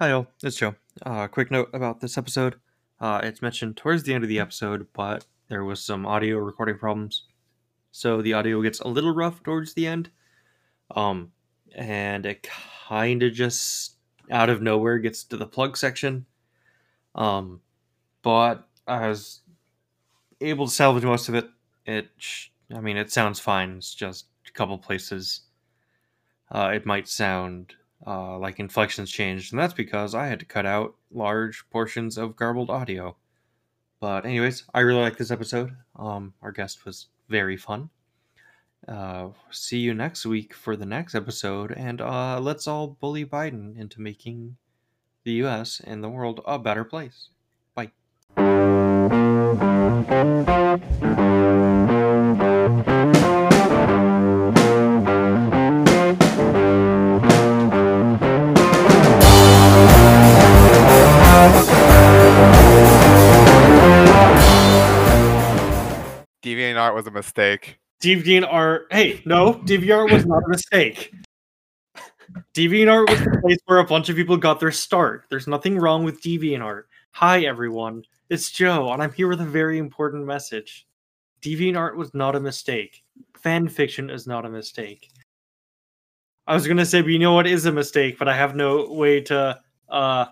Hi, all. It's Joe. Uh, quick note about this episode. Uh, it's mentioned towards the end of the episode, but there was some audio recording problems, so the audio gets a little rough towards the end. Um, and it kind of just out of nowhere gets to the plug section. Um, but I was able to salvage most of it. It, I mean, it sounds fine. It's just a couple places. Uh, it might sound uh, like inflections changed, and that's because I had to cut out large portions of garbled audio. But anyways, I really like this episode. Um, our guest was very fun. Uh, see you next week for the next episode, and uh, let's all bully Biden into making the U.S. and the world a better place. Bye. DeviantArt was a mistake. DeviantArt. Hey, no, DeviantArt was not a mistake. DeviantArt was the place where a bunch of people got their start. There's nothing wrong with DeviantArt. Hi, everyone. It's Joe, and I'm here with a very important message. DeviantArt was not a mistake. Fan fiction is not a mistake. I was gonna say, but you know what is a mistake, but I have no way to uh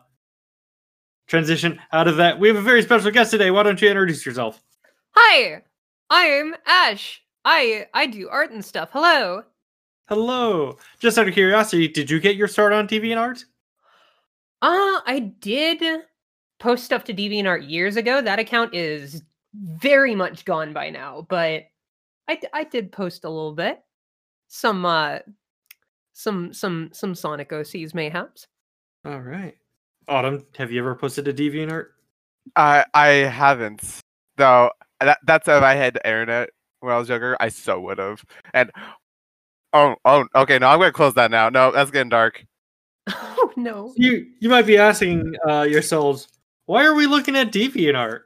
transition out of that. We have a very special guest today. Why don't you introduce yourself? Hi, I'm Ash. I I do art and stuff. Hello. Hello. Just out of curiosity, did you get your start on DeviantArt? Uh, I did post stuff to DeviantArt years ago. That account is very much gone by now, but I I did post a little bit. Some uh some some some Sonic OCs mayhaps. All right. Autumn, have you ever posted to DeviantArt? I I haven't though. That that's if I had internet when I was younger. I so would have. And oh oh okay. No, I'm gonna close that now. No, that's getting dark. Oh no. You you might be asking uh, yourselves, why are we looking at DeviantArt?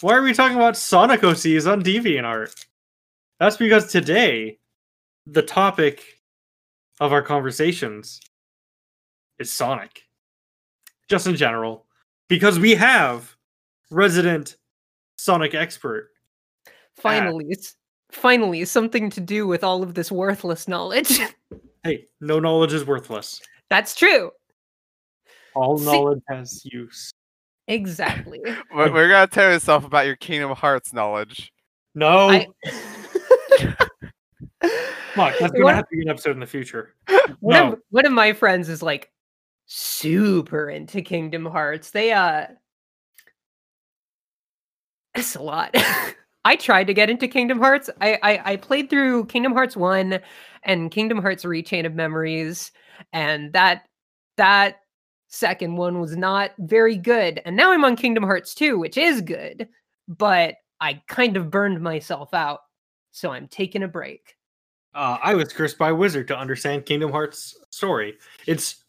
Why are we talking about Sonic OCs on DeviantArt? That's because today, the topic of our conversations is Sonic. Just in general. Because we have resident Sonic expert. Finally, it's finally something to do with all of this worthless knowledge. Hey, no knowledge is worthless. That's true. All See- knowledge has use. Exactly. We're, we're gonna tell yourself about your Kingdom Hearts knowledge. No, I- fuck, that's gonna What- have to be an episode in the future. one, No, of, one of my friends is like super into Kingdom Hearts. They uh it's a lot. I tried to get into Kingdom Hearts. I, I I played through Kingdom Hearts 1 and Kingdom Hearts Re:Chain of Memories and that that second one was not very good. And now I'm on Kingdom Hearts 2, which is good, but I kind of burned myself out. So I'm taking a break. uh, I was cursed by a wizard to understand Kingdom Hearts story. It's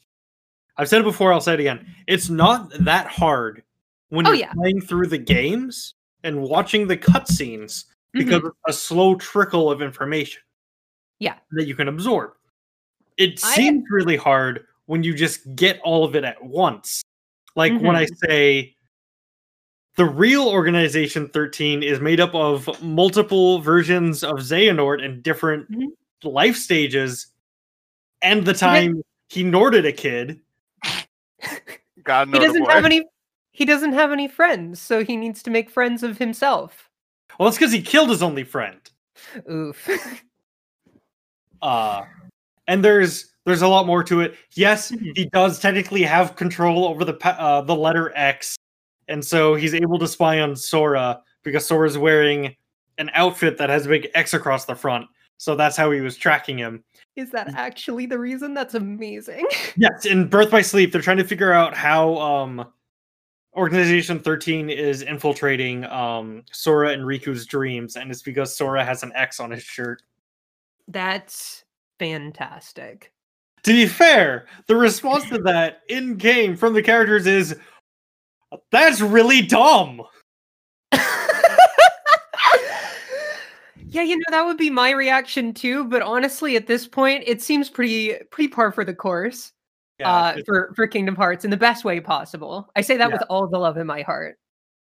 I've said it before, I'll say it again. It's not that hard when Oh, you're yeah. playing through the games and watching the cutscenes because Mhm. it's a slow trickle of information. Yeah. That you can absorb. It I- seems really hard when you just get all of it at once. Like when I Mm-hmm. say the real organization 13 is made up of multiple versions of Xehanort and different Mhm. life stages and the time he Norded a kid. God he doesn't have any he doesn't have any friends so he needs to make friends of himself Well, it's because he killed his only friend. oof Uh and there's there's a lot more to it. Yes, Mhm. he does technically have control over the uh, the letter X, and so he's able to spy on Sora because Sora's wearing an outfit that has a big X across the front. So that's how he was tracking him. is that actually the reason that's amazing Yes, in Birth by Sleep, they're trying to figure out how um Organization 13 is infiltrating um Sora and Riku's dreams, and it's because Sora has an X on his shirt. that's fantastic To be fair, the response to that in game from the characters is that's really dumb. yeah you know that would be my reaction too but honestly at this point it seems pretty pretty par for the course Yeah, uh, it's- for for Kingdom Hearts in the best way possible. I say that Yeah. with all the love in my heart.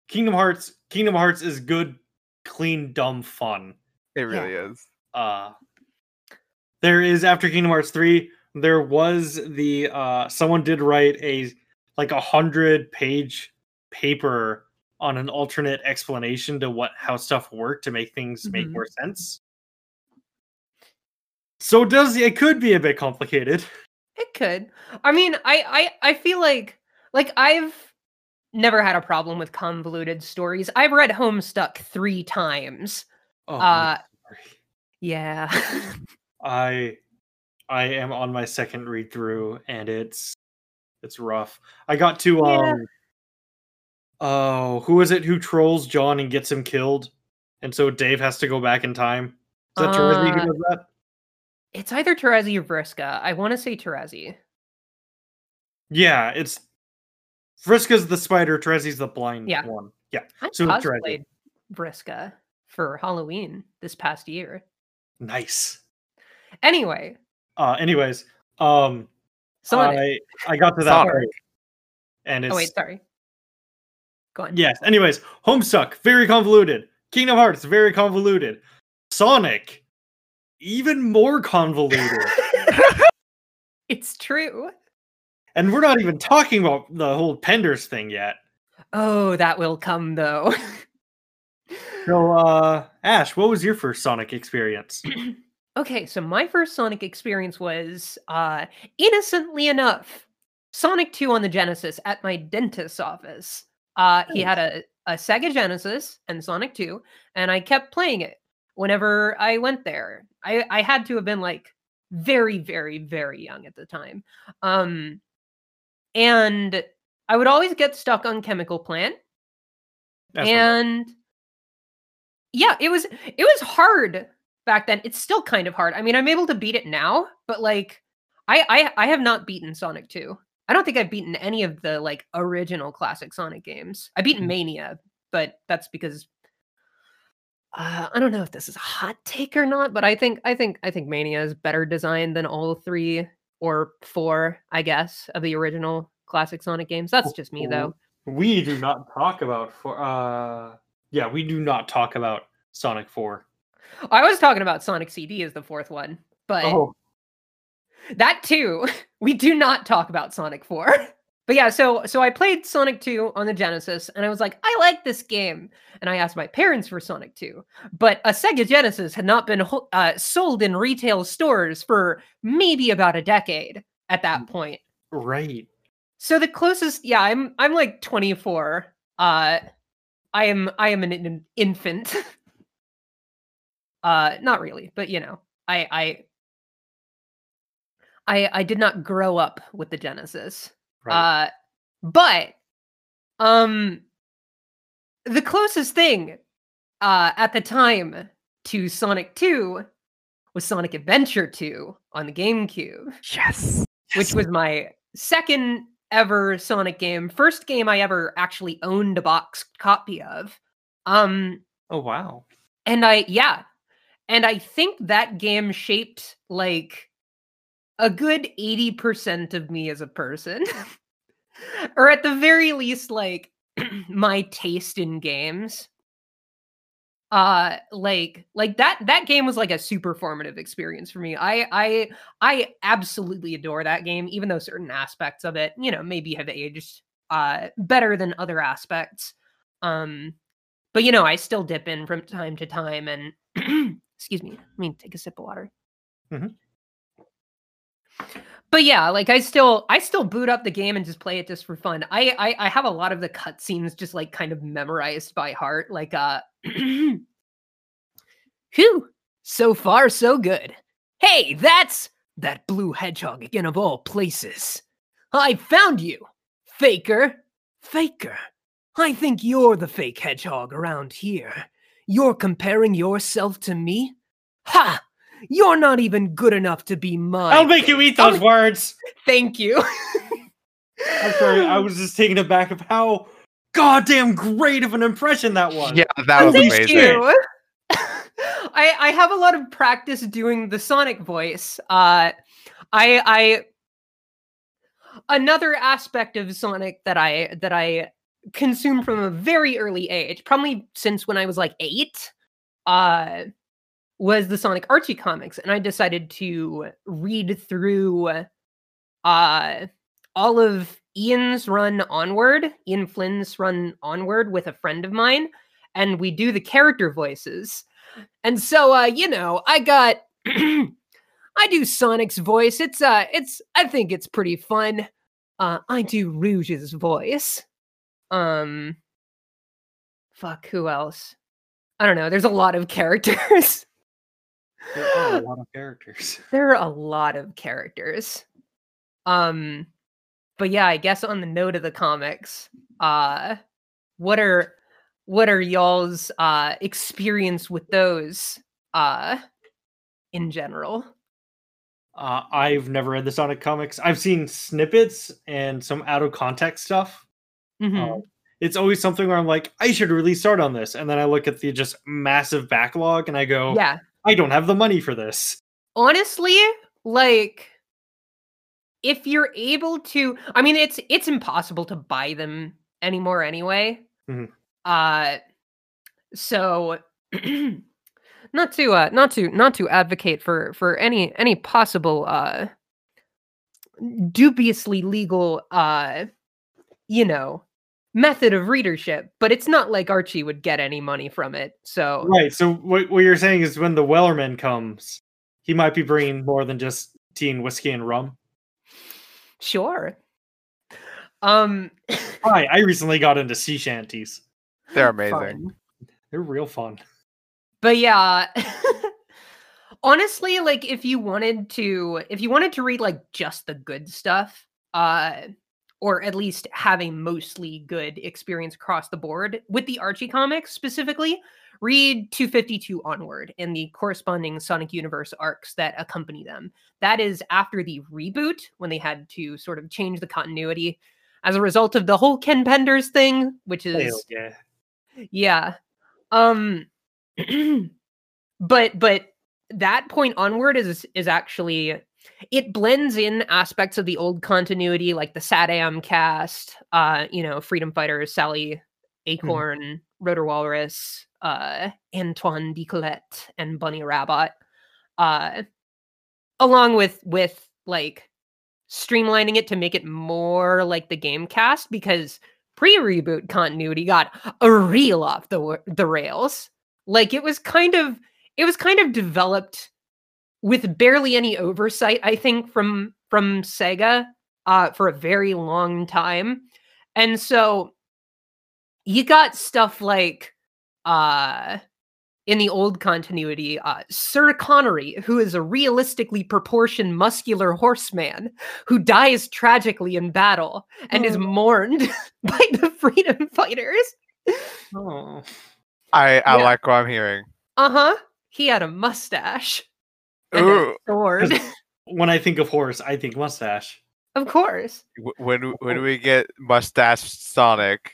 Kingdom Hearts. Kingdom Hearts is good, clean, dumb fun. It really is. uh there is after kingdom hearts 3 there was the uh someone did write a like a hundred page paper on an alternate explanation to what how stuff worked to make things make Mhm. more sense so it does it could be a bit complicated It could. I mean, I I I feel like like I've never had a problem with convoluted stories. I've read Homestuck three times. oh, Uh. Yeah. i i am on my second read through and it's it's rough i got to Yeah. um oh who is it who trolls john and gets him killed and so dave has to go back in time is that Terezi who Uh, does that it's either Terezi or Vriska. I want to say Terezi. yeah it's Vriska's the spider Terezi's the blind Yeah. one yeah I So it's Terezi. cosplayed Vriska for Halloween this past year. nice Anyway, uh anyways um Sonic. i i got to that part and it's oh wait, sorry. Go on. Yes. Anyways, Homestuck, very convoluted. Kingdom Hearts, very convoluted. Sonic, even more convoluted. it's true. and we're not even talking about the whole Penders thing yet. Oh, that will come though. So, uh, Ash, what was your first Sonic experience? okay, so my first Sonic experience was uh innocently enough Sonic 2 on the Genesis at my dentist's office. Uh he had a, a Sega Genesis and Sonic 2, and I kept playing it whenever I went there. I, I had to have been like very, very, very young at the time. Um and I would always get stuck on Chemical Plant That's and yeah it was it was hard back then it's still kind of hard i mean i'm able to beat it now but like i i, I have not beaten sonic 2 i don't think i've beaten any of the like original classic sonic games i beaten Mhm. mania but that's because uh, i don't know if this is a hot take or not but i think i think i think mania is better designed than all three or four i guess of the original classic sonic games that's just me though we do not talk about for uh yeah, we do not talk about Sonic 4. I was talking about Sonic CD as the fourth one, but Oh, that too, we do not talk about Sonic 4. But yeah, so so I played Sonic 2 on the Genesis and I was like, I like this game. And I asked my parents for Sonic 2. But a Sega Genesis had not been uh, sold in retail stores for maybe about a decade at that point. right. So the closest, yeah, I'm I'm like 24. Uh I am I am an in- infant. uh not really, but you know, I I I I did not grow up with the Genesis. Right. Uh but um the closest thing uh at the time to Sonic 2 was Sonic Adventure 2 on the GameCube Yes. which was my second ever Sonic game, first game I ever actually owned a box copy of. Um oh, wow. and I yeah, and I think that game shaped like a good 80% of me as a person. or at the very least like my taste in games. Uh like like that that game was like a super formative experience for me. I I I absolutely adore that game even though certain aspects of it, you know, maybe have aged uh better than other aspects. Um but you know, I still dip in from time to time and excuse me, I mean take a sip of water. Mhm. But yeah, like I still I still boot up the game and just play it just for fun. I I, I have a lot of the cutscenes just like kind of memorized by heart. Like uh Phew, so far so good. Hey, that's that blue hedgehog again of all places. I found you, faker. Faker. I think you're the fake hedgehog around here. You're comparing yourself to me? Ha! You're not even good enough to be mine. I'll make you eat those Oh. words. Thank you. I'm sorry, I was just taken aback of how goddamn great of an impression that was. Yeah, that was Thank amazing. you. I I have a lot of practice doing the Sonic voice. Uh, I I another aspect of Sonic that I that I consumed from a very early age, probably since when I was like eight, uh, was the Sonic Archie comics, and I decided to read through uh all of Ian's run onward, Ian Flynn's run onward with a friend of mine, and we do the character voices. And so uh, you know, I got I do Sonic's voice. It's uh it's I think it's pretty fun. Uh I do Rouge's voice. Um fuck who else? I don't know. There's a lot of characters. There are a lot of characters. there are a lot of characters. Um but yeah, I guess on the note of the comics, uh what are what are y'all's uh experience with those uh in general? Uh, I've never read the Sonic comics. I've seen snippets and some out of context stuff. Mhm. Uh, it's always something where I'm like, I should really start on this, and then I look at the just massive backlog and I go, yeah. I don't have the money for this. honestly like if you're able to i mean it's it's impossible to buy them anymore anyway Mhm. uh so not to uh not to not to advocate for for any any possible uh dubiously legal uh you know method of readership but it's not like archie would get any money from it so Right. So what, what you're saying is when the Wellerman comes, he might be bringing more than just tea and whiskey and rum. sure um Hi, I recently got into sea shanties. They're amazing. fun. They're real fun. but yeah honestly like if you wanted to if you wanted to read like just the good stuff uh or at least have a mostly good experience across the board with the archie comics specifically read 252 onward and the corresponding sonic universe arcs that accompany them that is after the reboot when they had to sort of change the continuity as a result of the whole ken penders thing which is yeah. yeah. Um but but that point onward is is actually it blends in aspects of the old continuity like the SatAM cast, uh, you know, Freedom Fighters, Sally Acorn, Rotor Walrus, uh, Antoine D'Coolette, and Bunny Rabbit. Uh along with with like streamlining it to make it more like the game cast because pre-reboot continuity got a real off the the rails. Like it was kind of it was kind of developed with barely any oversight, I think, from from Sega uh, for a very long time, and so you got stuff like uh in the old continuity, uh, Sir Connery, who is a realistically proportioned muscular horseman who dies tragically in battle and is Oh. mourned by the freedom fighters. Oh. I I Yeah. like what I'm hearing. Uh huh. He had a mustache. And Ooh, sword. When I think of horse, I think mustache. of course. when when do we get mustache Sonic?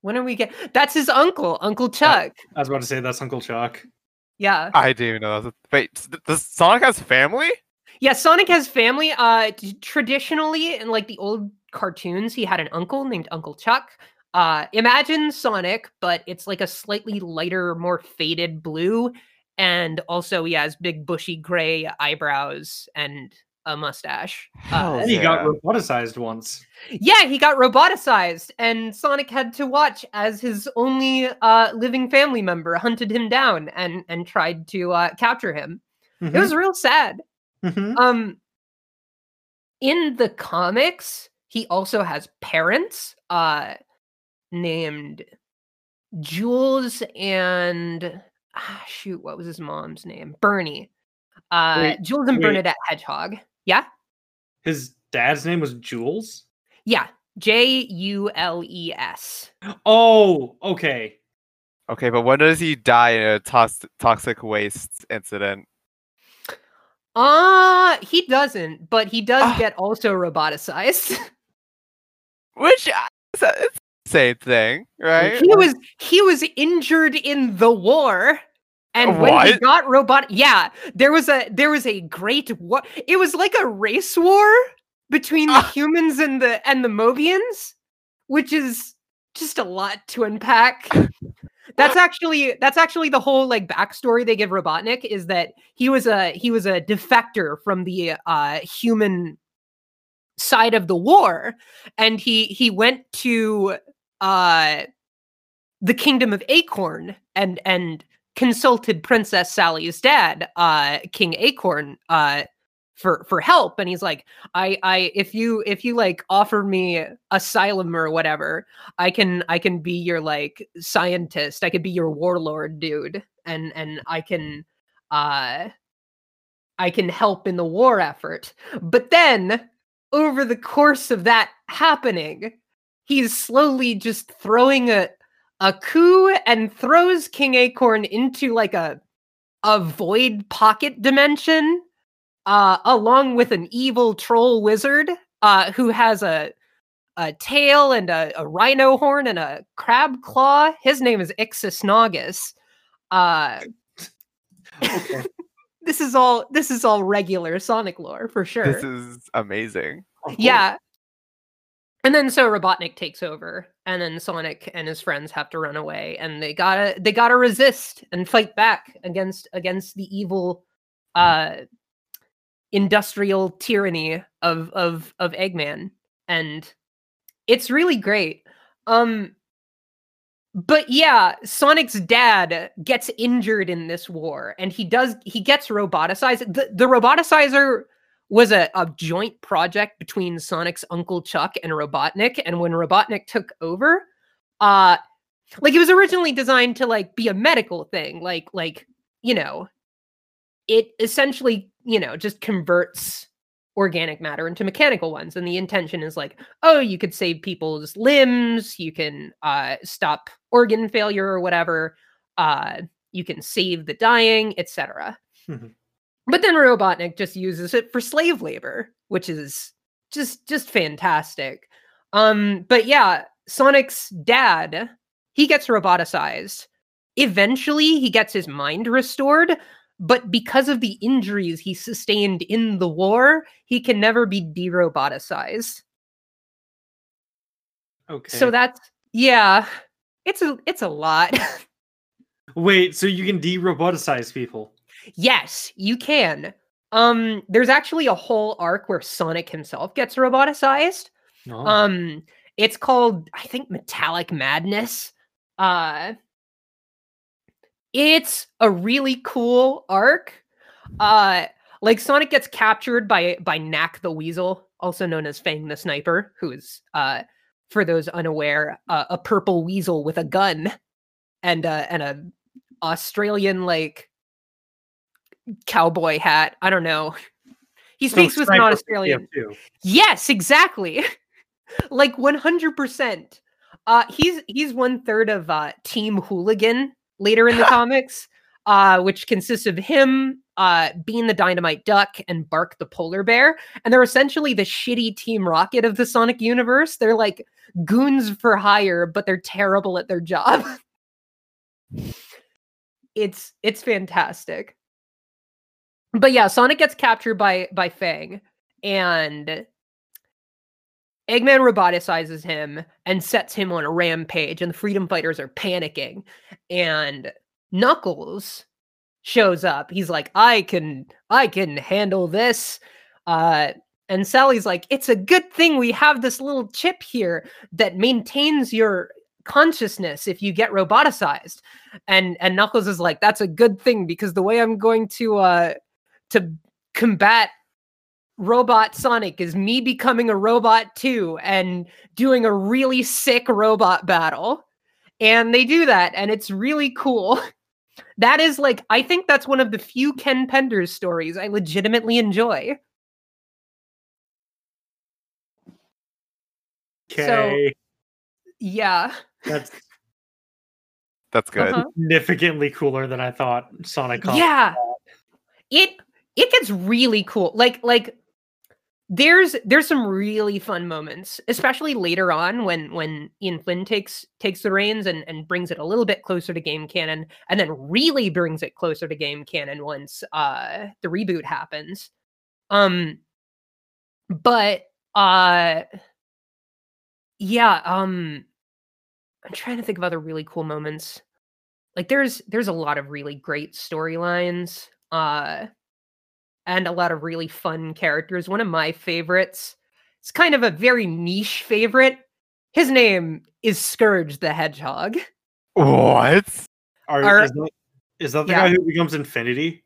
When are we get? That's his uncle, Uncle Chuck. I was about to say that's Uncle Chuck. Yeah. I didn't even know that. Was a, wait, does Sonic has family? Yeah. Sonic has family. Uh, traditionally in like the old cartoons, he had an uncle named Uncle Chuck. Uh, imagine Sonic, but it's like a slightly lighter, more faded blue, and also he has big bushy gray eyebrows and a mustache. Uh, And he got roboticized once. Yeah, he got roboticized, and Sonic had to watch as his only uh, living family member hunted him down and and tried to uh, capture him. It was real sad. Mhm. Um, in the comics, he also has parents uh, named Jules and ah, shoot, what was his mom's name? Bernie. Uh, Wait, Jules and wait. Bernadette Hedgehog. Yeah, His dad's name was Jules. yeah. J U L E S. Oh, okay. Okay, but when does he die in a tox- toxic waste incident? Uh, he doesn't, but he does Ah. get also roboticized. Which uh, it's, it's the same thing, right? he was he was injured in the war. And when he got robot yeah, there was a there was a great war. It was like a race war between the Ah. humans and the and the Mobians, which is just a lot to unpack. That's actually that's actually the whole like backstory they give Robotnik is that he was a he was a defector from the uh human side of the war and he he went to uh the kingdom of Acorn and and consulted Princess Sally's dad, uh King Acorn, uh for for help and he's like I I if you if you like offer me asylum or whatever I can I can be your like scientist. I could be your warlord, dude. And and I can uh I can help in the war effort. But then over the course of that happening, he's slowly just throwing a a coup and throws King Acorn into like a a void pocket dimension uh along with an evil troll wizard uh who has a a tail and a, a rhino horn and a crab claw. His name is Ixis Naugus. Uh, Okay. this is all this is all regular Sonic lore for sure. This is amazing. Yeah. And then so Robotnik takes over, and then Sonic and his friends have to run away, and they gotta they gotta resist and fight back against against the evil uh industrial tyranny of of of Eggman. And it's really great. Um but yeah, Sonic's dad gets injured in this war and he does he gets roboticized. The, the roboticizer was a, a joint project between Sonic's uncle Chuck and Robotnik. And when Robotnik took over, uh like it was originally designed to like be a medical thing, like like, you know, it essentially, you know, just converts organic matter into mechanical ones and the intention is like oh you could save people's limbs you can uh stop organ failure or whatever uh you can save the dying etc. but then robotnik just uses it for slave labor which is just just fantastic um but yeah sonic's dad he gets roboticized eventually he gets his mind restored but because of the injuries he sustained in the war, he can never be de-roboticized. Okay. So that's yeah, it's a it's a lot. Wait, so you can de-roboticize people? Yes, you can. Um, there's actually a whole arc where Sonic himself gets roboticized. No. Um, it's called I think Metallic Madness. Uh, it's a really cool arc. Uh, like Sonic gets captured by by Nack the Weasel, also known as Fang the Sniper, who is uh, for those unaware, uh, a purple weasel with a gun and uh, and a Australian like cowboy hat. I don't know. He So speaks with an Australian. Yes, exactly. like 100%. Uh he's he's one third of uh Team Hooligan later in the comics, uh which consists of him, uh Bean the Dynamite Duck and Bark the Polar Bear, and they're essentially the shitty Team Rocket of the Sonic universe. They're like goons for hire, but they're terrible at their job. it's it's fantastic. But yeah, Sonic gets captured by by Fang and Eggman roboticizes him and sets him on a rampage, and the freedom fighters are panicking. And Knuckles shows up. He's like, I can I can handle this. Uh and Sally's like, it's a good thing we have this little chip here that maintains your consciousness if you get roboticized. And and Knuckles is like, that's a good thing because the way I'm going to uh to combat robot Sonic is me becoming a robot too and doing a really sick robot battle. And they do that, and it's really cool. That is like, I think that's one of the few Ken Penders stories I legitimately enjoy. Okay. Yeah. That's That's good. uh-huh. significantly cooler than I thought Sonic Con- Yeah. It it gets really cool. Like like there's there's some really fun moments, especially later on when when Ian Flynn takes takes the reins and and brings it a little bit closer to game canon, and then really brings it closer to game canon once uh the reboot happens. Um, but Uh yeah, um I'm trying to think of other really cool moments. Like there's there's a lot of really great storylines. Uh and a lot of really fun characters. One of my favorites, it's kind of a very niche favorite. His name is Scourge the Hedgehog. What? Are, Are- is, that, is that the Yeah. guy who becomes Infinity?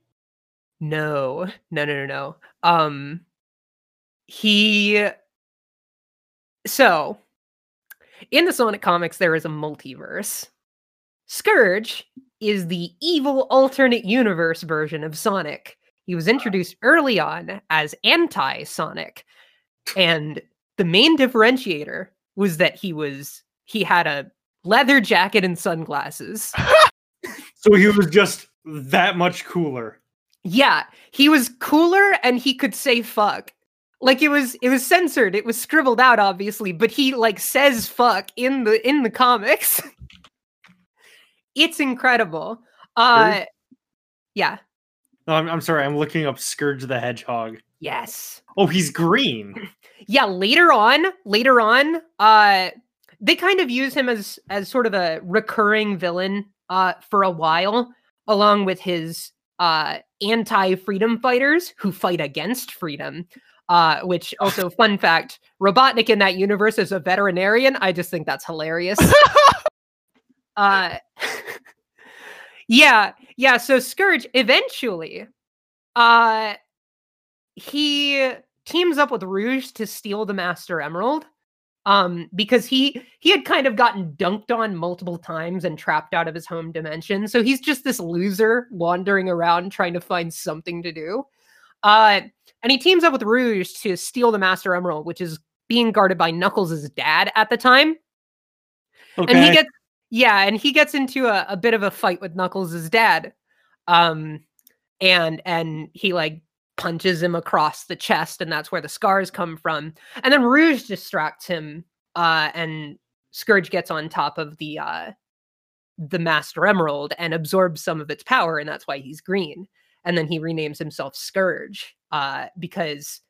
No, no, no, no, no. Um, he. So, in the Sonic comics, there is a multiverse. Scourge is the evil alternate universe version of Sonic. He was introduced early on as anti Sonic. And the main differentiator was that he was he had a leather jacket and sunglasses. So he was just that much cooler. Yeah, he was cooler and he could say fuck. Like it was it was censored, it was scribbled out obviously, but he like says fuck in the in the comics. it's incredible. Uh yeah. No, I'm, I'm sorry. I'm looking up Scourge the Hedgehog. Yes. Oh, he's green. Yeah, later on, later on, uh they kind of use him as as sort of a recurring villain uh for a while along with his uh anti-freedom fighters who fight against freedom. Uh which also fun fact, Robotnik in that universe is a veterinarian. I just think that's hilarious. uh Yeah, yeah, so Scourge eventually uh he teams up with Rouge to steal the Master Emerald. Um, because he he had kind of gotten dunked on multiple times and trapped out of his home dimension. So he's just this loser wandering around trying to find something to do. Uh, and he teams up with Rouge to steal the Master Emerald, which is being guarded by Knuckles' dad at the time. Okay. And he gets yeah, and he gets into a, a bit of a fight with Knuckles' dad. Um and and he like punches him across the chest, and that's where the scars come from. And then Rouge distracts him, uh, and Scourge gets on top of the uh the Master Emerald and absorbs some of its power, and that's why he's green. And then he renames himself Scourge, uh, because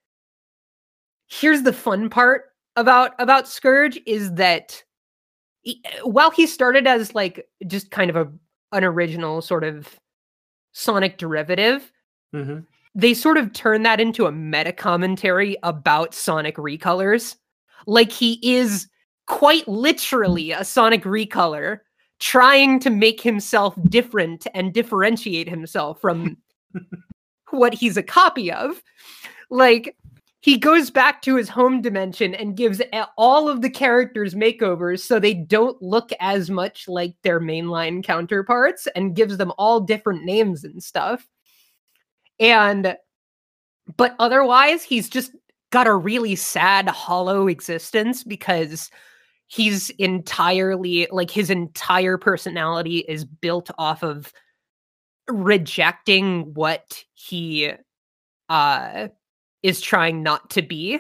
here's the fun part about about Scourge is that he- while he started as like just kind of a an original sort of Sonic derivative, Mhm. they sort of turn that into a meta commentary about Sonic recolors. Like he is quite literally a Sonic recolor trying to make himself different and differentiate himself from what he's a copy of. Like he goes back to his home dimension and gives all of the characters makeovers so they don't look as much like their mainline counterparts and gives them all different names and stuff. And but otherwise he's just got a really sad hollow existence because he's entirely like his entire personality is built off of rejecting what he uh is trying not to be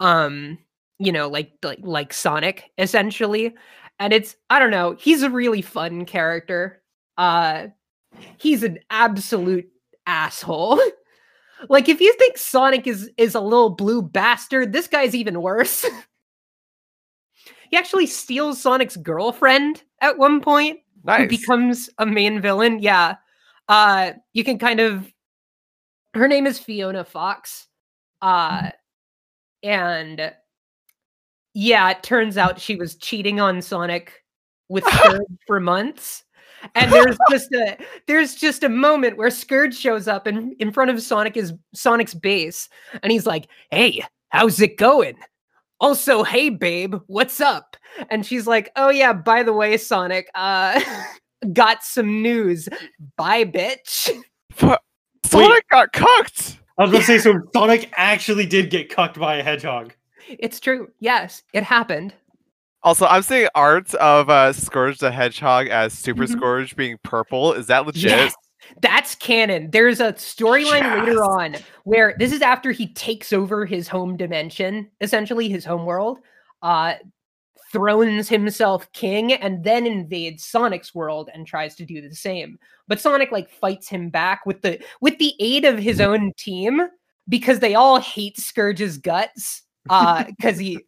um you know like like like sonic essentially and it's i don't know he's a really fun character uh he's an absolute asshole like if you think sonic is is a little blue bastard this guy's even worse he actually steals sonic's girlfriend at one point who Nice. becomes a main villain. Yeah. Uh you can kind of her name is Fiona Fox. Uh and yeah, it turns out she was cheating on Sonic with Scourge for months. And there's just a there's just a moment where Scourge shows up in, in front of Sonic is Sonic's base and he's like, "Hey, how's it going?" Also, "Hey babe, what's up?" And she's like, "Oh yeah, by the way, Sonic, uh got some news. Bye, bitch." Fu- Sonic got cooked. I was going to say, so Sonic actually did get cucked by a hedgehog. It's true. Yes, it happened. Also, I'm seeing art of uh, Scourge the Hedgehog as Super Mhm. Scourge being purple. Is that legit? Yes, that's canon. There's a storyline Yes. later on where this is after he takes over his home dimension, essentially his home world, uh, thrones himself king, and then invades Sonic's world and tries to do the same. But Sonic like fights him back with the with the aid of his own team because they all hate Scourge's guts. uh because he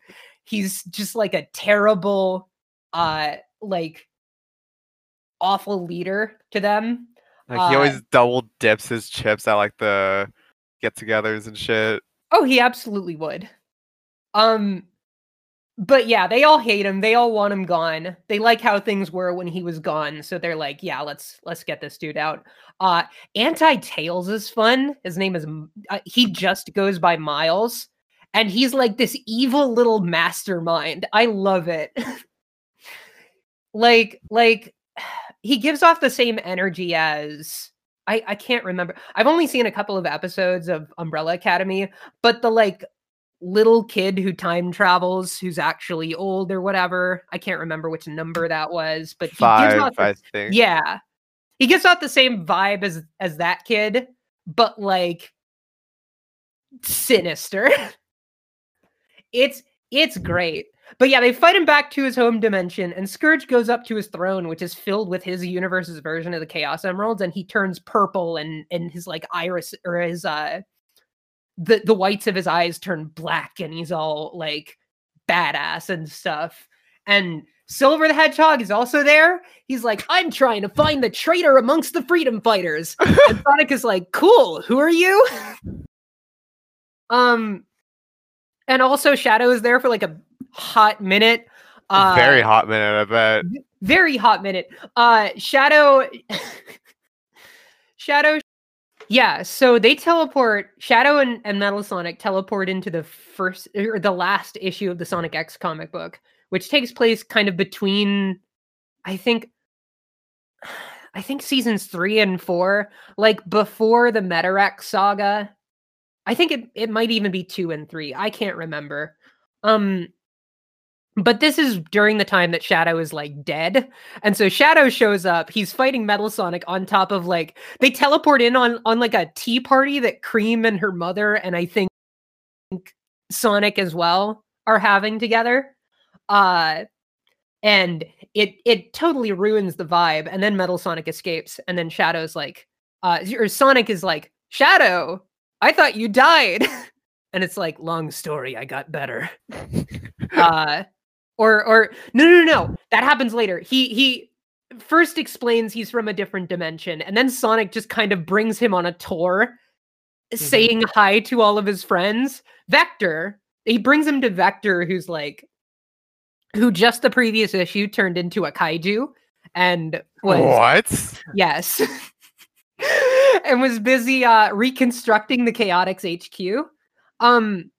he's just like a terrible uh like awful leader to them Like Uh, he always double dips his chips at like the get-togethers and shit. Oh, he absolutely would. Um but yeah, they all hate him. They all want him gone. They like how things were when he was gone, so they're like, yeah, let's let's get this dude out. Uh Anti Tails is fun. His name is uh, he just goes by Miles and he's like this evil little mastermind. I love it. like like he gives off the same energy as I, I can't remember. I've only seen a couple of episodes of Umbrella Academy, but the like little kid who time travels, who's actually old or whatever. I can't remember which number that was, but he gives Five, off the- I think. yeah, he gives off the same vibe as as that kid, but like sinister. it's it's great. But yeah, they fight him back to his home dimension, and Scourge goes up to his throne, which is filled with his universe's version of the Chaos Emeralds, and he turns purple, and and his like iris or his uh the the whites of his eyes turn black, and he's all like badass and stuff. And Silver the Hedgehog is also there. He's like, I'm trying to find the traitor amongst the freedom fighters. and Sonic is like, cool, who are you? um, and also Shadow is there for like a hot minute. Uh, Very hot minute, I bet. very hot minute. Uh Shadow Shadow Yeah, so they teleport Shadow and, and Metal Sonic teleport into the first or the last issue of the Sonic X comic book, which takes place kind of between I think I think seasons three and four, like before the Metarex saga. I think it, it might even be two and three. I can't remember. Um but this is during the time that Shadow is like dead. And so Shadow shows up. He's fighting Metal Sonic on top of like they teleport in on on like a tea party that Cream and her mother and I think Sonic as well are having together. Uh and it it totally ruins the vibe and then Metal Sonic escapes and then Shadow's like uh or Sonic is like, "Shadow, I thought you died." and it's like, "Long story, I got better." uh or or no no no no that happens later. He he first explains he's from a different dimension and then sonic just kind of brings him on a tour saying hi to all of his friends. Vector he brings him to vector who's like who just the previous issue turned into a kaiju and was What? yes. And was busy uh reconstructing the chaotix hq um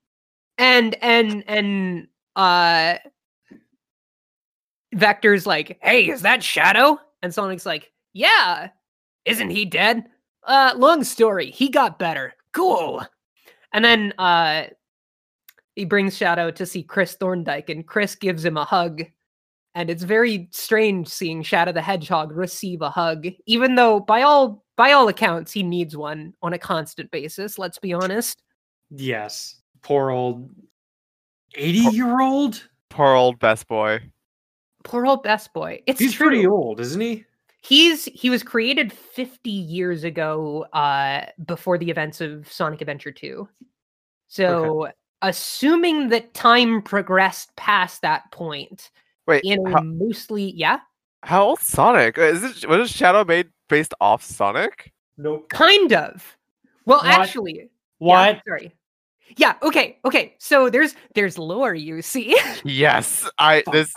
and and and uh vector's like hey is that shadow? And sonic's like yeah. Isn't he dead? Uh long story. He got better. Cool. And then uh he brings shadow to see chris thorndyke and chris gives him a hug. And it's very strange seeing shadow the hedgehog receive a hug even though by all by all accounts he needs one on a constant basis let's be honest. Yes. Poor old 80 year old? Poor old best boy. Poor old best boy it's He's true. pretty old, isn't he? he's he was created 50 years ago uh before the events of sonic adventure 2 so assuming that time progressed past that point Wait, in how, mostly yeah how old Sonic? Is it was Shadow made based off Sonic? Nope. kind of well What? actually yeah, What? sorry yeah okay okay so there's there's lore you see Yes. I this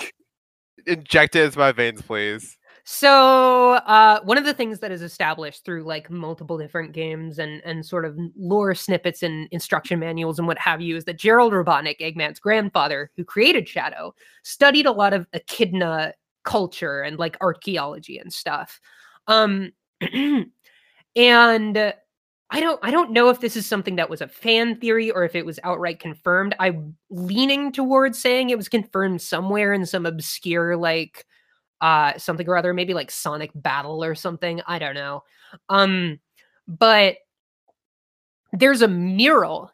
inject it into my veins, please. So, uh, one of the things that is established through like multiple different games and and sort of lore snippets and instruction manuals and what have you is that Gerald Robotnik, Eggman's grandfather, who created Shadow, studied a lot of Echidna culture and like archaeology and stuff. Um, and I don't I don't know if this is something that was a fan theory or if it was outright confirmed. I'm leaning towards saying it was confirmed somewhere in some obscure like uh something or other maybe like sonic battle or something i don't know um but there's a mural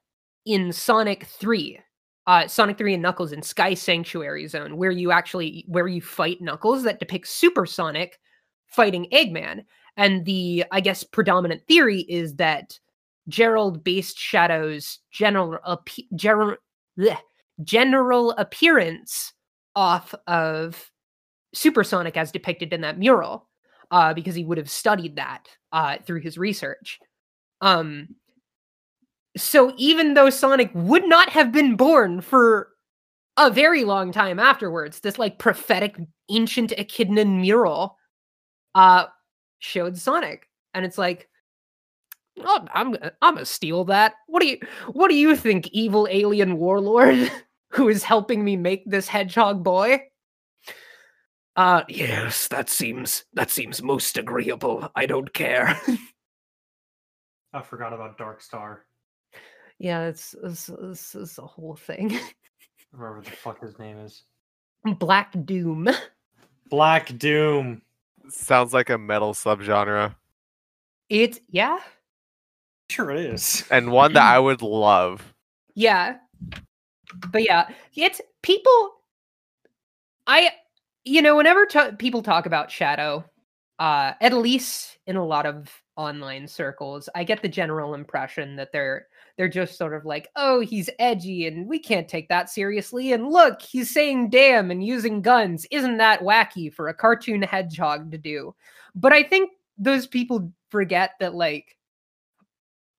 in sonic 3 uh sonic 3 and knuckles in sky sanctuary zone where you actually where you fight knuckles that depicts supersonic fighting eggman and the i guess predominant theory is that gerald based shadows general appe- general bleh, general appearance off of supersonic as depicted in that mural uh, because he would have studied that uh, through his research. Um, so even though sonic would not have been born for a very long time afterwards this like prophetic ancient echidnan mural uh showed sonic and it's like oh, i'm i'm gonna steal that what do you what do you think evil alien warlord who is helping me make this hedgehog boy uh yes that seems that seems most agreeable i don't care I forgot about Dark Star. yeah it's it's, it's, it's a whole thing Whatever the fuck his name is. black doom Black Doom. Sounds like a metal subgenre, it's yeah Sure it is. and one that I would love. Yeah. But yeah, it's people I you know, whenever t- people talk about Shadow, uh at least in a lot of online circles, I get the general impression that they're they're just sort of like, "Oh, he's edgy and we can't take that seriously." And look, he's saying damn and using guns. Isn't that wacky for a cartoon hedgehog to do? But I think those people forget that like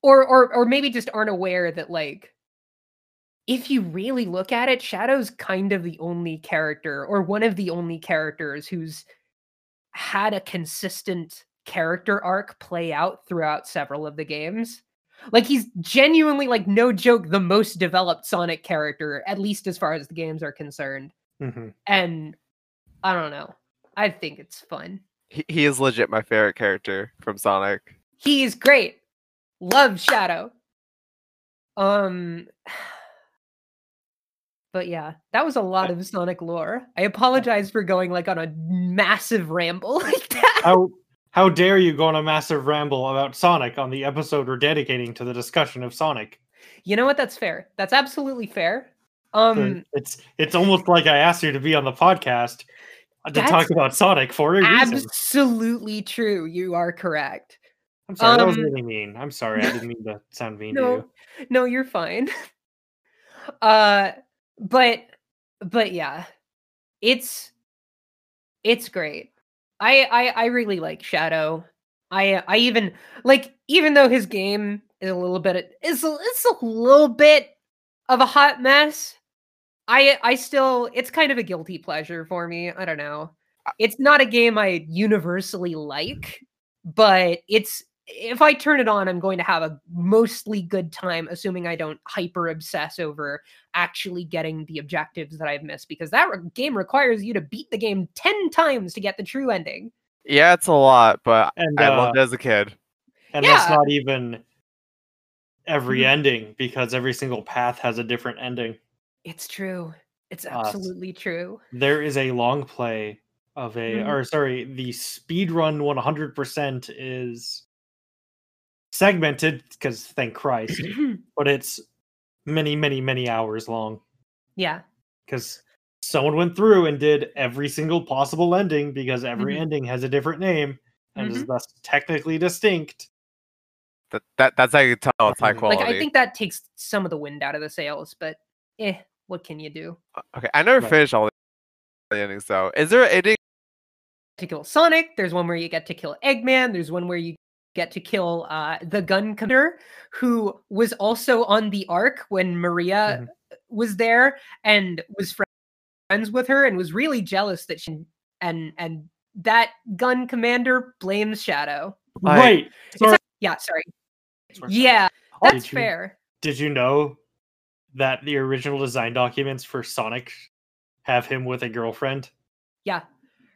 or or or maybe just aren't aware that like if you really look at it, Shadow's kind of the only character or one of the only characters who's had a consistent character arc play out throughout several of the games. Like he's genuinely like no joke the most developed Sonic character at least as far as the games are concerned. hmm And I don't know. I think it's fun. He, he is legit my favorite character from Sonic. He's great. Love Shadow. Um but yeah, that was a lot of Sonic lore. I apologize for going like on a massive ramble like that. How how dare you go on a massive ramble about Sonic on the episode we're dedicating to the discussion of Sonic? You know what? That's fair. That's absolutely fair. Um it's it's almost like I asked you to be on the podcast to talk about Sonic for a reason. absolutely true. You are correct. I'm sorry, that was um, really mean. I'm sorry, I didn't mean to sound mean to No, you. no, you're fine. uh but but yeah. It's it's great. I I I really like Shadow. I I even like even though his game is a little bit is it's a little bit of a hot mess. I I still it's kind of a guilty pleasure for me. I don't know. It's not a game I universally like, but it's if I turn it on, I'm going to have a mostly good time, assuming I don't hyper obsess over actually getting the objectives that I've missed, because that re- game requires you to beat the game 10 times to get the true ending. Yeah, it's a lot, but And I uh, loved it as a kid. and that's not even every Mhm. ending because every single path has a different ending. It's true. It's Uh, absolutely true. There is a long play of a Mhm. or sorry, the speed run 100% is segmented because thank Christ, but it's many many many hours long yeah. because someone went through and did every single possible ending because every Mhm. ending has a different name and is thus technically distinct. That, that that's how you tell it's high Like, I quality. Like I think that takes some of the wind out of the sails, but eh, what can you do? okay, I never Right. finished all the endings though. Is there an ending? To kill Sonic, there's one where you get to kill Eggman, there's one where you get to kill uh the gun commander who was also on the arc when Maria was there and was friends with her and was really jealous that she and and that gun commander blames Shadow. Like- right. Sorry. not- yeah, sorry. Sorry. Yeah, Did that's you- fair. Did you know that the original design documents for Sonic have him with a girlfriend? Yeah.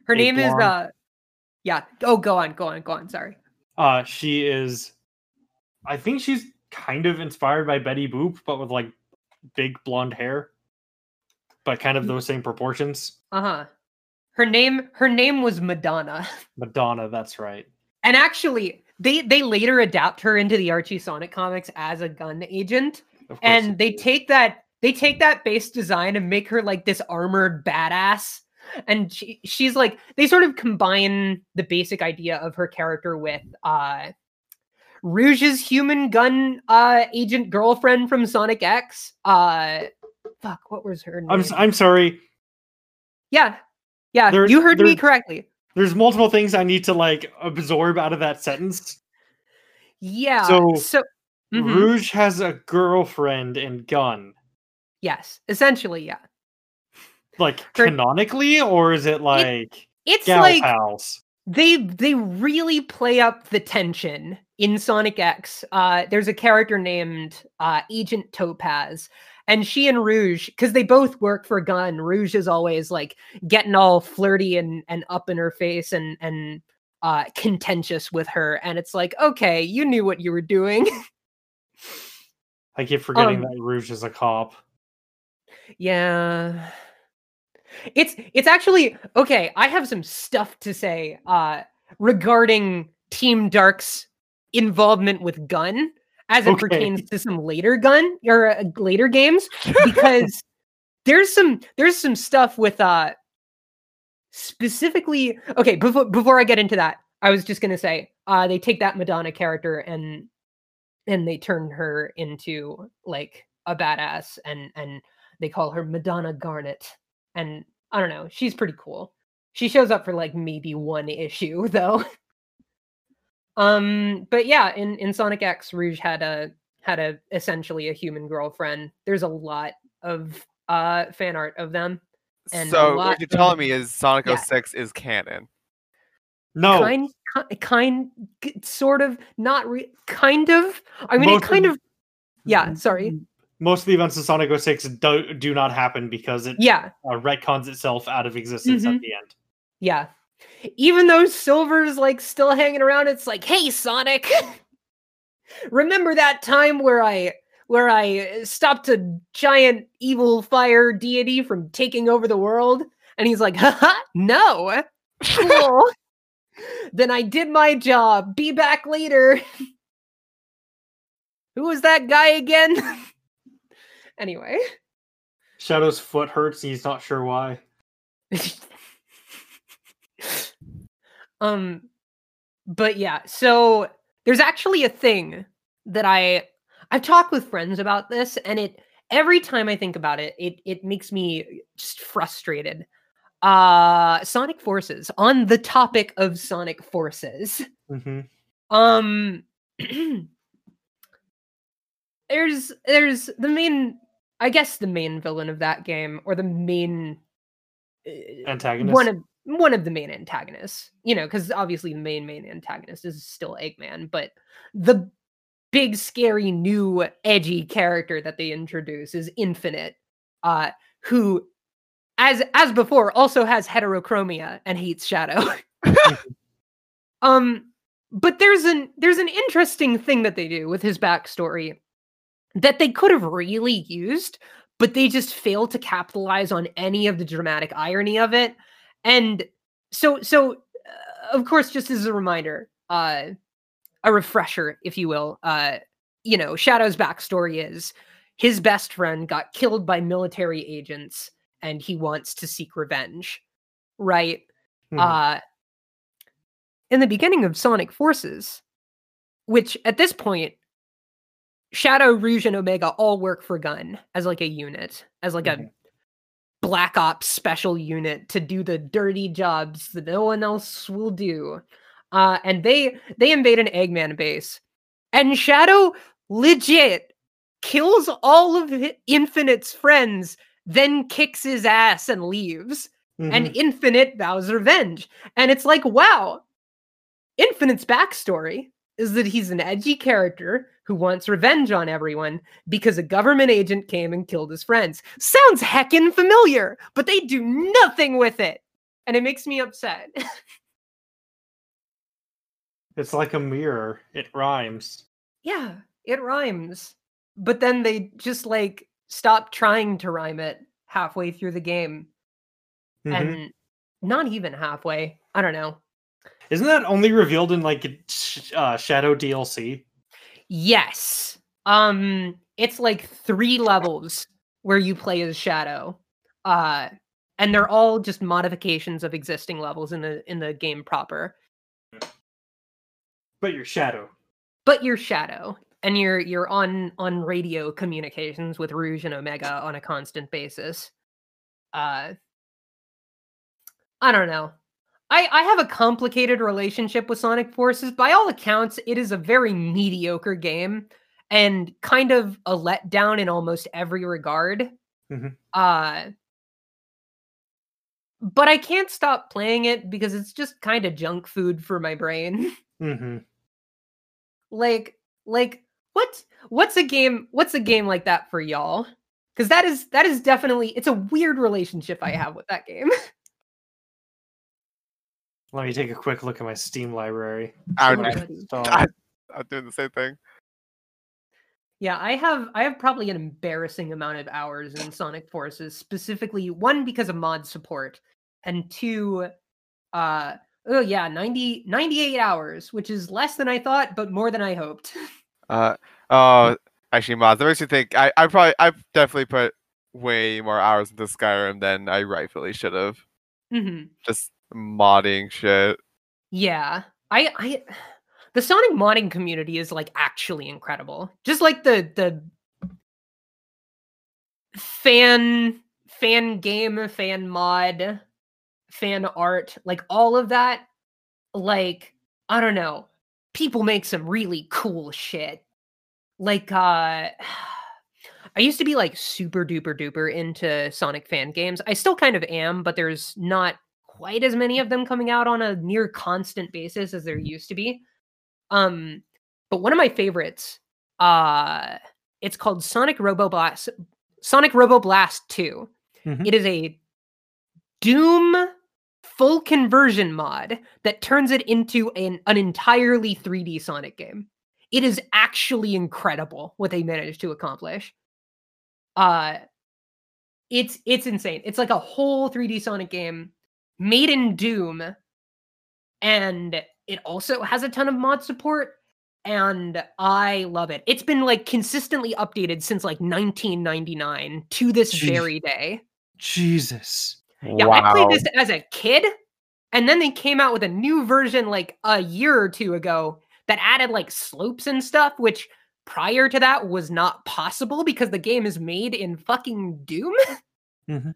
Her A name is uh yeah. Oh, go on, go on, go on. Sorry. Uh she is I think she's kind of inspired by Betty Boop, but with like big blonde hair. But kind of those same proportions. Uh-huh. Her name her name was Madonna. Madonna, that's right. And actually, they they later adapt her into the Archie Sonic comics as a gun agent, and they take that they take that base design and make her like this armored badass. And she, she's like they sort of combine the basic idea of her character with uh Rouge's human gun uh agent girlfriend from Sonic X. Uh fuck, what was her name? I'm I'm sorry. yeah, yeah, There- you heard me correctly. There's multiple things I need to like absorb out of that sentence. Yeah. So, So, Mhm. Rouge has a girlfriend and gun. yes, essentially, yeah. Like Her- canonically, or is it like It's gal like pals? they they really play up the tension in Sonic X. Uh, there's a character named uh, Agent Topaz, and she and Rouge, because they both work for Gun. Rouge is always like getting all flirty and and up in her face and and uh, contentious with her, and it's like, okay, you knew what you were doing. I keep forgetting um, that Rouge is a cop. Yeah. It's it's actually okay, I have some stuff to say uh regarding Team Dark's involvement with gun as it Okay. pertains to some later gun or uh, later games because there's some there's some stuff with uh specifically okay before before I get into that I was just going to say uh they take that Madonna character and and they turn her into like a badass and and they call her Madonna Garnet and I don't know she's pretty cool. She shows up for like maybe one issue though. Um but yeah in in Sonic X Rouge had a had a essentially a human girlfriend. There's a lot of uh fan art of them and so what you're telling me is Sonic yeah. 06 is canon. No, kind ki- kind sort of not re- kind of? I mean Most it kind of- of yeah sorry most of the events in Sonic 06 do, do not happen because it yeah. uh, retcons itself out of existence Mhm. at the end. yeah. Even though silver's like still hanging around it's like hey sonic! Remember that time where i where i stopped a giant evil fire deity from taking over the world? And he's like haha no. Cool. Then i did my job. Be back later. Who was that guy again anyway. Shadow's foot hurts he's not sure why. um but yeah so there's actually a thing that i i've talked with friends about this and it every time i think about it it it makes me just frustrated. Uh sonic forces on the topic of sonic forces. Hmm um there's there's the main i guess the main villain of that game or the main uh, Antagonist. one of one of the main antagonists you know because obviously the main main antagonist is still eggman but the big scary new edgy character that they introduce is infinite uh who as as before also has heterochromia and hates shadow. Um but there's an there's an interesting thing that they do with his backstory that they could have really used but they just fail to capitalize on any of the dramatic irony of it and so so uh, of course just as a reminder uh a refresher if you will uh you know shadow's backstory is his best friend got killed by military agents and he wants to seek revenge right Mhm. uh in the beginning of sonic forces which at this point shadow rouge and omega all work for gun as like a unit as like a Mhm. black ops special unit to do the dirty jobs that no one else will do uh and they they invade an eggman base and shadow legit kills all of infinite's friends then kicks his ass and leaves Mhm. and Infinite vows revenge. And it's like, wow, Infinite's backstory is that he's an edgy character who wants revenge on everyone because a government agent came and killed his friends. Sounds heckin' familiar, but they do nothing with it. And it makes me upset. it's like a mirror. It rhymes. yeah, it rhymes. But then they just like stop trying to rhyme it halfway through the game. Mhm. And not even halfway. I don't know. Isn't that only revealed in like uh, Shadow DLC? Yes. Um it's like 3 levels where you play as Shadow. Uh and they're all just modifications of existing levels in the in the game proper. But you're Shadow. But you're Shadow. and you're you're on on radio communications with Rouge and Omega on a constant basis. Uh I don't know. I I have a complicated relationship with Sonic Forces. By all accounts, it is a very mediocre game and kind of a letdown in almost every regard. Mhm. Uh but I can't stop playing it because it's just kind of junk food for my brain. hmm like like what what's a game what's a game like that for y'all because that is that is definitely it's a weird relationship i have with that game Let me take a quick look at my Steam library. I'm, I Everybody. installed. I- I'm doing the same thing. yeah i have i have probably an embarrassing amount of hours in sonic forces specifically one because of mod support and two uh oh yeah 90 98 hours which is less than i thought but more than i hoped Uh, oh, actually, mods. That makes me think. I, I probably, I've definitely put way more hours into Skyrim than I rightfully should have. hmm Just modding shit. Yeah. I I the Sonic modding community is like actually incredible. Just like the the fan fan game, fan mod, fan art, like all of that like I don't know. People make some really cool shit. Like uh I used to be like super duper duper into Sonic fan games. I still kind of am, but there's not quite as many of them coming out on a near constant basis as there used to be. Um, but one of my favorites, uh, it's called Sonic Robo Blast. Sonic Robo Blast 2. Mhm. It is a Doom full conversion mod that turns it into an, an entirely 3D Sonic game. It is actually incredible what they managed to accomplish. Uh it's it's insane. It's like a whole 3D Sonic game made in Doom, and it also has a ton of mod support. And I love it. It's been like consistently updated since like 1999 to this Jeez. very day. Jesus. Yeah, I played this as a kid, and then they came out with a new version like a year or two ago that added like slopes and stuff, which prior to that was not possible because the game is made in fucking Doom. Mhm.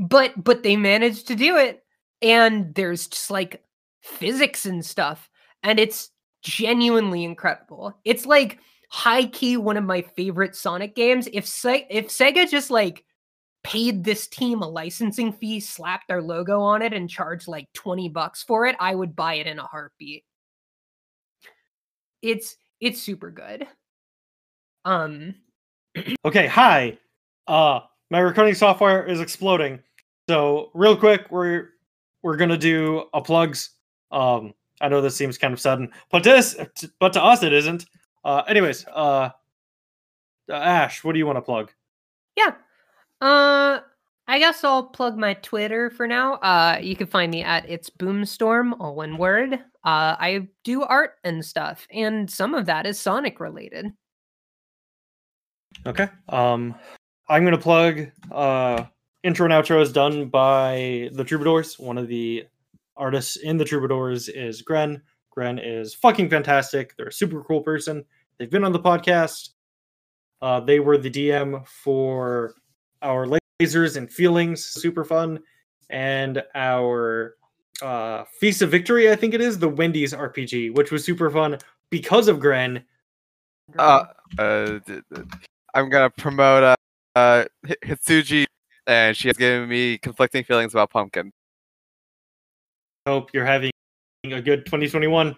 But but they managed to do it, and there's just like physics and stuff, and it's genuinely incredible. It's like high key one of my favorite Sonic games. If Se- if Sega just like paid this team a licensing fee, slapped their logo on it, and charged like 20 bucks for it, I would buy it in a heartbeat. It's it's super good. Um Okay, hi. Uh my recording software is exploding. So real quick, we're we're gonna do a plugs. Um I know this seems kind of sudden, but this but to us it isn't. Uh anyways, uh uh, Ash, what do you want to plug? yeah. Uh I guess I'll plug my Twitter for now. Uh you can find me at it's boomstorm, all one word. Uh I do art and stuff, and some of that is Sonic related. Okay. Um I'm gonna plug uh intro and outro is done by the Troubadours. One of the artists in the Troubadours is Gren. Gren is fucking fantastic. They're a super cool person. They've been on the podcast. Uh, they were the DM for our lasers and feelings, super fun, and our uh, Feast of Victory, I think it is, the Wendy's RPG, which was super fun because of Gren. Uh, uh, I'm gonna promote uh, uh Hitsuji, and she has given me conflicting feelings about Pumpkin. Hope you're having a good 2021.